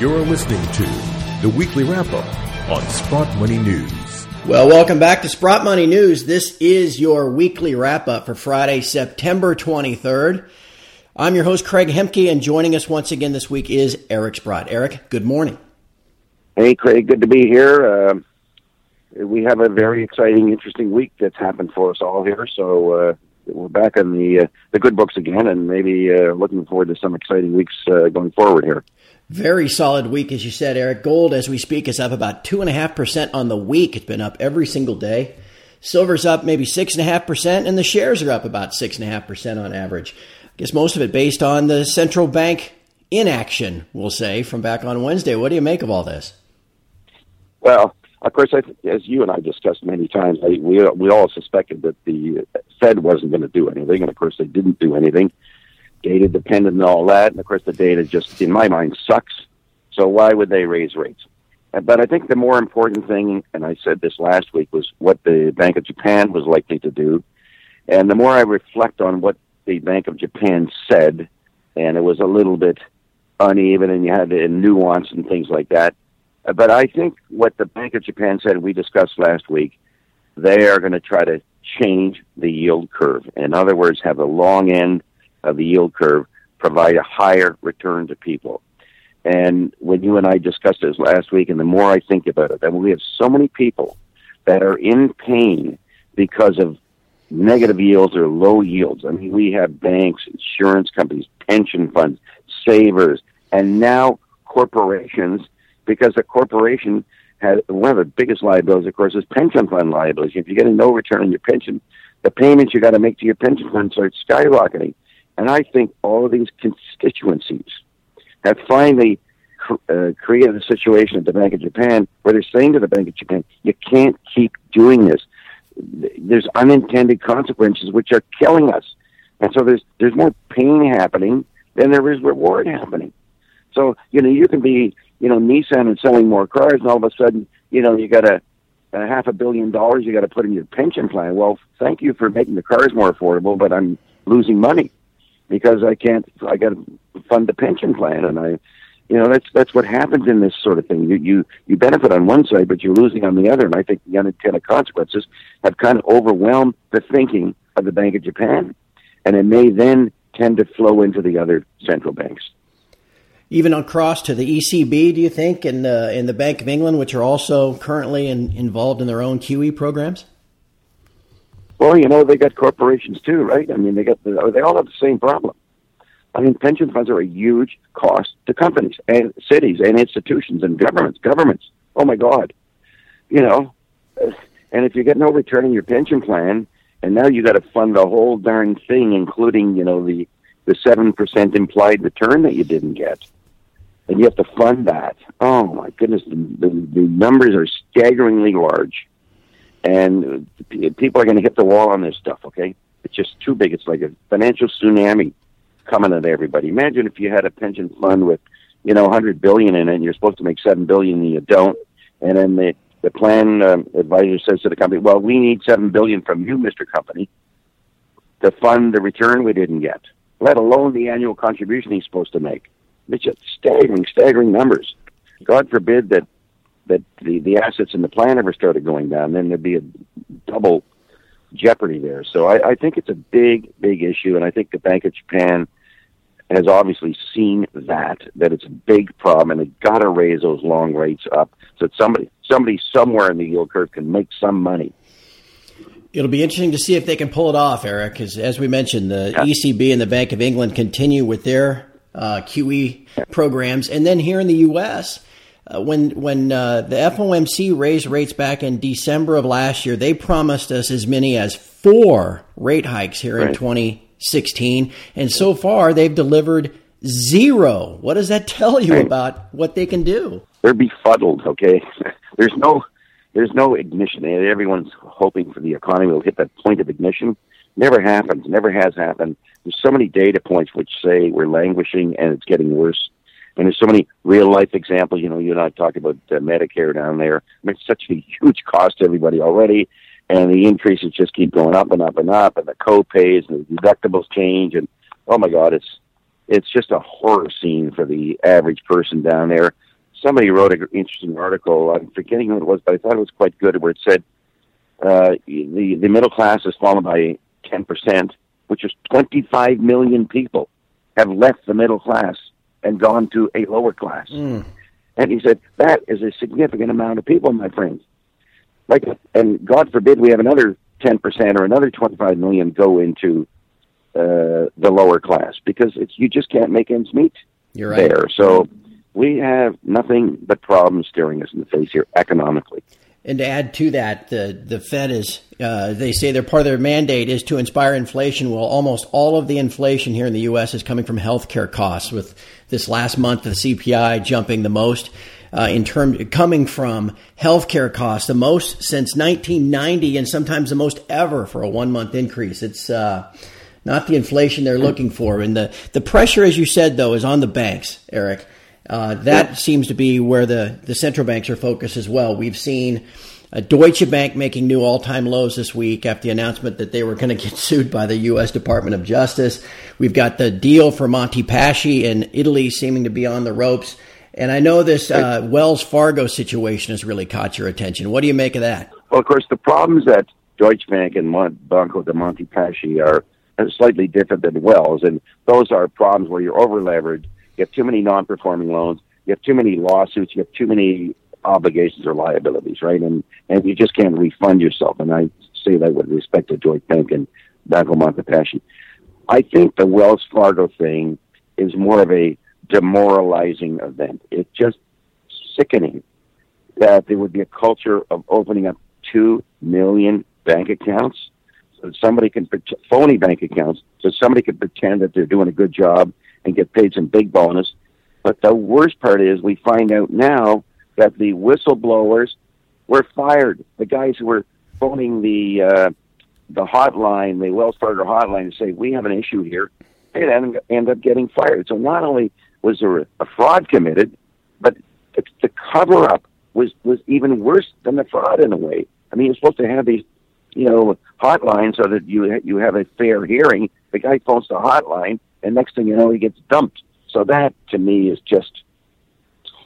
You're listening to the weekly wrap up on Sprott Money News. Well, welcome back to Sprott Money News. This is your weekly wrap up for Friday, September 23rd. I'm your host, Craig Hemke, and joining us once again this week is Eric Sprott. Eric, good morning. Hey, Craig, good to be here. Uh, we have a very exciting, interesting week that's happened for us all here. So uh, we're back in the uh, the good books again, and maybe uh, looking forward to some exciting weeks uh, going forward here. Very solid week, as you said, Eric. Gold, as we speak, is up about two and a half percent on the week. It's been up every single day. Silver's up maybe six and a half percent, and the shares are up about six and a half percent on average. I guess most of it based on the central bank inaction, we'll say, from back on Wednesday. What do you make of all this? Well, of course, I, as you and I discussed many times, I, we we all suspected that the Fed wasn't going to do anything, and of course, they didn't do anything data dependent and all that. And of course, the data just, in my mind, sucks. So why would they raise rates? Uh, but I think the more important thing, and I said this last week, was what the Bank of Japan was likely to do. And the more I reflect on what the Bank of Japan said, and it was a little bit uneven and you had a nuance and things like that. Uh, but I think what the Bank of Japan said, we discussed last week, they are going to try to change the yield curve. In other words, have the long end of the yield curve provide a higher return to people. And when you and I discussed this last week, and the more I think about it, that we have so many people that are in pain because of negative yields or low yields. I mean, we have banks, insurance companies, pension funds, savers, and now corporations, because a corporation has one of the biggest liabilities, of course, is pension fund liability. If you're getting no return on your pension, the payments you got to make to your pension fund start skyrocketing. And I think all of these constituencies have finally uh, created a situation at the Bank of Japan where they're saying to the Bank of Japan, you can't keep doing this. There's unintended consequences which are killing us. And so there's there's more pain happening than there is reward happening. So, you know, you can be, you know, Nissan and selling more cars and all of a sudden, you know, you got a, a half a billion dollars you got to put in your pension plan. Well, thank you for making the cars more affordable, but I'm losing money because I can't. I got to fund the pension plan, and I, you know, that's that's what happens in this sort of thing. You you you benefit on one side, but you're losing on the other. And I think the unintended consequences have kind of overwhelmed the thinking of the Bank of Japan, and it may then tend to flow into the other central banks. Even across to the ECB, do you think, and the in the Bank of England, which are also currently in, involved in their own QE programs? Well, you know, they got corporations too, right? I mean, they got the, they all have the same problem. I mean, pension funds are a huge cost to companies and cities and institutions and governments. Governments. Oh my God, you know. And if you get no return on your pension plan, and now you got to fund the whole darn thing, including you know the the seven percent implied return that you didn't get, and you have to fund that. Oh my goodness, the, the, the numbers are staggeringly large and people are going to hit the wall on this stuff. Okay, it's just too big. It's like a financial tsunami coming at everybody. Imagine if you had a pension fund with, you know, 100 billion in it, and you're supposed to make seven billion, and you don't, and then the the plan um, advisor says to the company, "Well, we need seven billion from you, Mister Company, to fund the return we didn't get, let alone the annual contribution he's supposed to make." It's just staggering, staggering numbers. God forbid that that the, the assets in the plan ever started going down, then there'd be a double jeopardy there. So I, I think it's a big, big issue, and I think the Bank of Japan has obviously seen that that it's a big problem, and they've got to raise those long rates up so that somebody somebody somewhere in the yield curve can make some money. It'll be interesting to see if they can pull it off, Eric, because as we mentioned, the yeah. ECB and the Bank of England continue with their uh, QE programs, and then here in the U.S uh, when when uh, the FOMC raised rates back in December of last year, they promised us as many as four rate hikes here right. in 2016, and so far they've delivered zero. What does that tell you right. about what they can do? They're befuddled. Okay, there's no there's no ignition. Everyone's hoping for the economy will hit that point of ignition. Never happens. Never has happened. There's so many data points which say we're languishing and it's getting worse. And there's so many real life examples. You know, you and I talked about uh, Medicare down there. I mean, it's such a huge cost to everybody already, and the increases just keep going up and up and up, and the co-pays and the deductibles change, and oh my God, it's it's just a horror scene for the average person down there somebody wrote an interesting article. I'm forgetting who it was, but I thought it was quite good, where it said uh, the the middle class has fallen by ten percent, which is 25 million people have left the middle class and gone to a lower class. Mm. And he said that is a significant amount of people, my friends. Like, and God forbid we have another 10 percent or another 25 million go into uh, the lower class because it's you just can't make ends meet You're right. there. So we have nothing but problems staring us in the face here economically. And to add to that, the the Fed is uh, they say their part of their mandate is to inspire inflation. Well, almost all of the inflation here in the U.S. is coming from healthcare costs. With this last month, the CPI jumping the most uh, in terms coming from healthcare costs, the most since 1990, and sometimes the most ever for a one month increase. It's uh, not the inflation they're looking for, and the the pressure, as you said, though, is on the banks, Eric. Uh, that seems to be where the, the central banks are focused as well. We've seen uh, Deutsche Bank making new all time lows this week after the announcement that they were going to get sued by the U.S. Department of Justice. We've got the deal for Monte Paschi in Italy seeming to be on the ropes. And I know this uh, Wells Fargo situation has really caught your attention. What do you make of that? Well, of course, the problems that Deutsche Bank and Banco de Monte Paschi are slightly different than Wells, and those are problems where you're over leveraged you have too many non-performing loans. You have too many lawsuits. You have too many obligations or liabilities, right? And and you just can't refund yourself. And I say that with respect to Deutsche Bank and Banco Montepaschi. I think the Wells Fargo thing is more of a demoralizing event. It's just sickening that there would be a culture of opening up two million bank accounts so somebody can phony bank accounts so somebody can pretend that they're doing a good job and get paid some big bonus. But the worst part is we find out now that the whistleblowers were fired. The guys who were phoning the uh, the hotline, the Wells Fargo hotline, to say we have an issue here, they end up getting fired. So not only was there a fraud committed, but the, the cover up was was even worse than the fraud in a way. I mean, you're supposed to have these, you know, hotlines so that you you have a fair hearing. The guy phones the hotline and next thing you know, he gets dumped. So that to me is just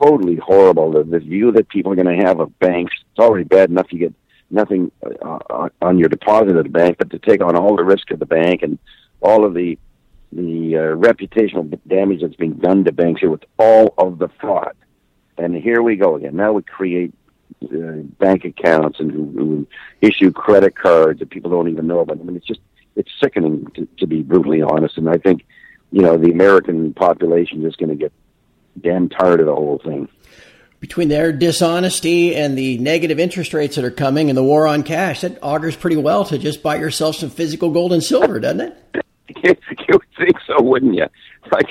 totally horrible. The, the view that people are going to have of banks, it's already bad enough you get nothing uh, on your deposit at the bank, but to take on all the risk of the bank and all of the the uh, reputational damage that's being done to banks here with all of the fraud. And here we go again. Now we create uh, bank accounts and who, who issue credit cards that people don't even know about. I mean, it's just it's sickening to, to be brutally honest. And I think you know, the American population is going to get damn tired of the whole thing. Between their dishonesty and the negative interest rates that are coming and the war on cash, that augurs pretty well to just buy yourself some physical gold and silver, doesn't it? you would think so, wouldn't you? Like,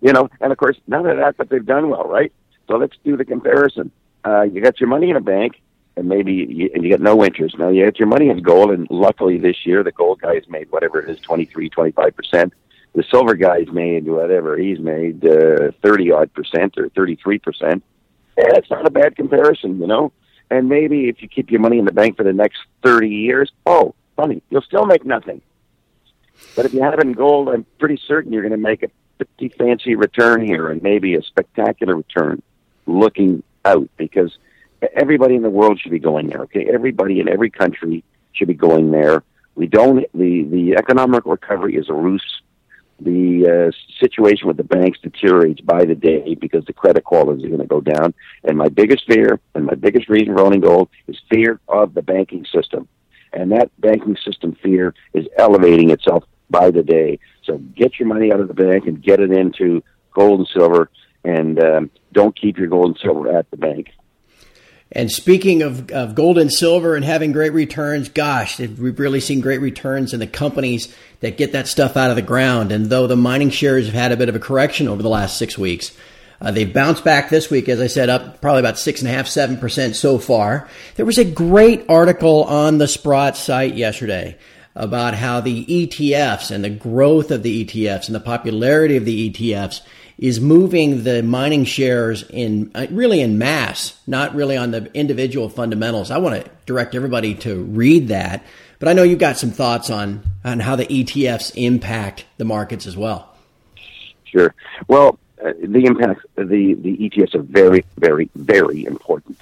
you know, and of course, none of that, but they've done well, right? So let's do the comparison. Uh, you got your money in a bank, and maybe you, and you get no interest. Now you get your money in gold, and luckily this year the gold guys made whatever it is, twenty three, twenty five percent the silver guy's made whatever he's made uh, thirty odd percent or thirty three percent. It's not a bad comparison, you know. And maybe if you keep your money in the bank for the next thirty years, oh, funny, you'll still make nothing. But if you have it in gold, I'm pretty certain you're going to make a pretty fancy return here, and maybe a spectacular return. Looking out, because everybody in the world should be going there. Okay, everybody in every country should be going there. We don't. The the economic recovery is a ruse the uh, situation with the banks deteriorates by the day because the credit quality is going to go down. And my biggest fear and my biggest reason for owning gold is fear of the banking system. And that banking system fear is elevating itself by the day. So get your money out of the bank and get it into gold and silver, and um, don't keep your gold and silver at the bank. And speaking of, of gold and silver and having great returns, gosh, we've really seen great returns in the companies that get that stuff out of the ground. And though the mining shares have had a bit of a correction over the last six weeks, uh, they've bounced back this week, as I said, up probably about six and a half, seven percent so far. There was a great article on the Sprott site yesterday about how the ETFs and the growth of the ETFs and the popularity of the ETFs is moving the mining shares in uh, really in mass, not really on the individual fundamentals. I want to direct everybody to read that, but I know you've got some thoughts on on how the ETFs impact the markets as well. Sure. Well, uh, the impact, the the ETFs are very, very, very important,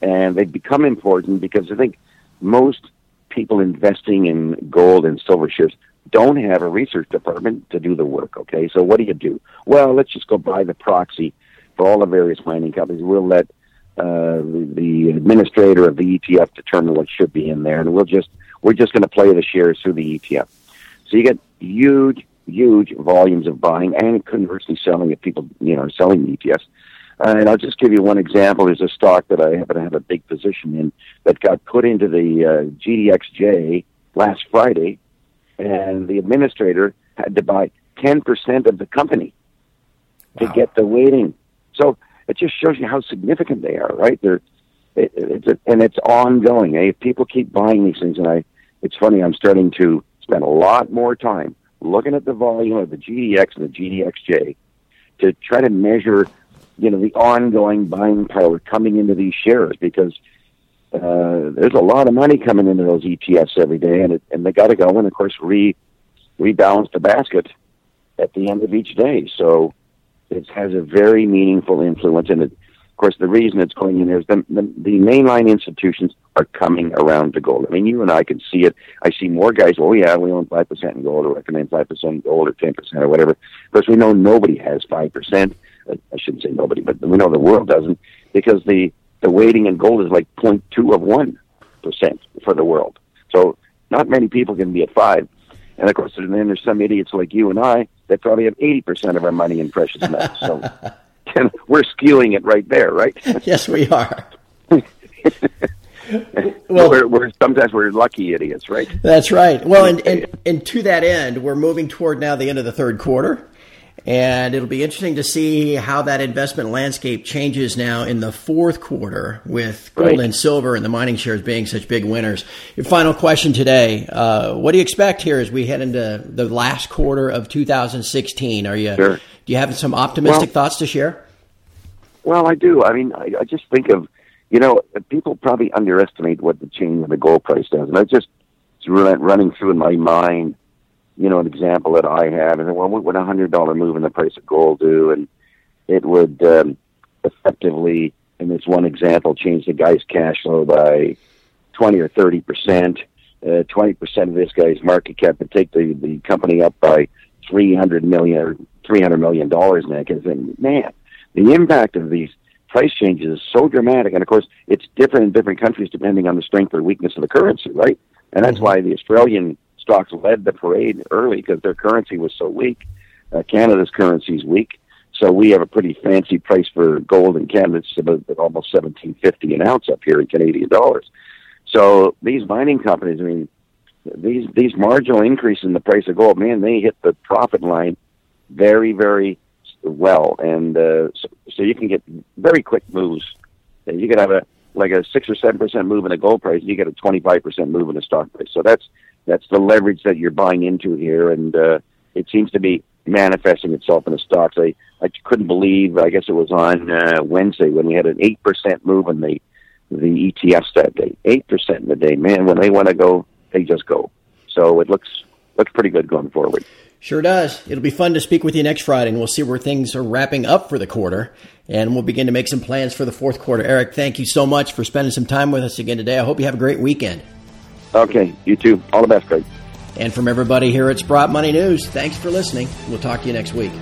and they've become important because I think most people investing in gold and silver shares don't have a research department to do the work. Okay, so what do you do? Well, let's just go buy the proxy for all the various mining companies. We'll let uh, the, the administrator of the ETF determine what should be in there, and we'll just we're just going to play the shares through the ETF. So you get huge, huge volumes of buying and conversely selling if people you know selling ETFs. Uh, and I'll just give you one example. There's a stock that I happen to have a big position in that got put into the uh, GDXJ last Friday, and the administrator had to buy 10% of the company wow. to get the weighting. So it just shows you how significant they are, right? They're, it, it's a, and it's ongoing. Eh? If people keep buying these things, and I, it's funny, I'm starting to spend a lot more time looking at the volume of the GDX and the GDXJ to try to measure you know the ongoing buying power coming into these shares because uh, there's a lot of money coming into those ETFs every day, and it, and they got to go and of course re rebalance the basket at the end of each day. So it has a very meaningful influence, and it, of course the reason it's going in there is the, the the mainline institutions are coming around to gold. I mean, you and I can see it. I see more guys. Oh yeah, we own five percent in gold, or recommend five percent gold, or ten percent, or whatever. Of course, we know nobody has five percent I shouldn't say nobody, but we know the world doesn't because the the weighting in gold is like 0.2 of one percent for the world. So not many people can be at five. And of course, then there's some idiots like you and I that probably have 80% of our money in precious metals. So we're skewing it right there, right? yes, we are. well, we're, we're, sometimes we're lucky idiots, right? That's right. Well, and, and, and to that end, we're moving toward now the end of the third quarter. And it'll be interesting to see how that investment landscape changes now in the fourth quarter with gold right. and silver and the mining shares being such big winners. Your final question today uh, What do you expect here as we head into the last quarter of 2016? Are you, sure. Do you have some optimistic well, thoughts to share? Well, I do. I mean, I, I just think of, you know, people probably underestimate what the change in the gold price does. And I just, it's running through in my mind you know, an example that I have, and well, what would a hundred dollar move in the price of gold do? And it would um, effectively, in this one example, change the guy's cash flow by twenty or thirty percent. Uh, twenty percent of this guy's market cap would take the the company up by three hundred million or three hundred million dollars. And think, man, the impact of these price changes is so dramatic, and of course, it's different in different countries depending on the strength or weakness of the currency, right? And that's mm-hmm. why the Australian stocks led the parade early because their currency was so weak. Uh, Canada's currency is weak, so we have a pretty fancy price for gold in Canada. It's about almost seventeen fifty an ounce up here in Canadian dollars. So these mining companies, I mean, these these marginal increases in the price of gold, man, they hit the profit line very very well, and uh, so, so you can get very quick moves. You could have a like a six or seven percent move in the gold price, you get a twenty five percent move in the stock price. So that's that's the leverage that you're buying into here, and uh, it seems to be manifesting itself in the stocks. I I couldn't believe. I guess it was on uh, Wednesday when we had an eight percent move in the the ETFs that day. Eight percent in the day, man. When they want to go, they just go. So it looks looks pretty good going forward. Sure does. It'll be fun to speak with you next Friday, and we'll see where things are wrapping up for the quarter, and we'll begin to make some plans for the fourth quarter. Eric, thank you so much for spending some time with us again today. I hope you have a great weekend. Okay, you too. All the best, Craig. And from everybody here at Sprott Money News, thanks for listening. We'll talk to you next week.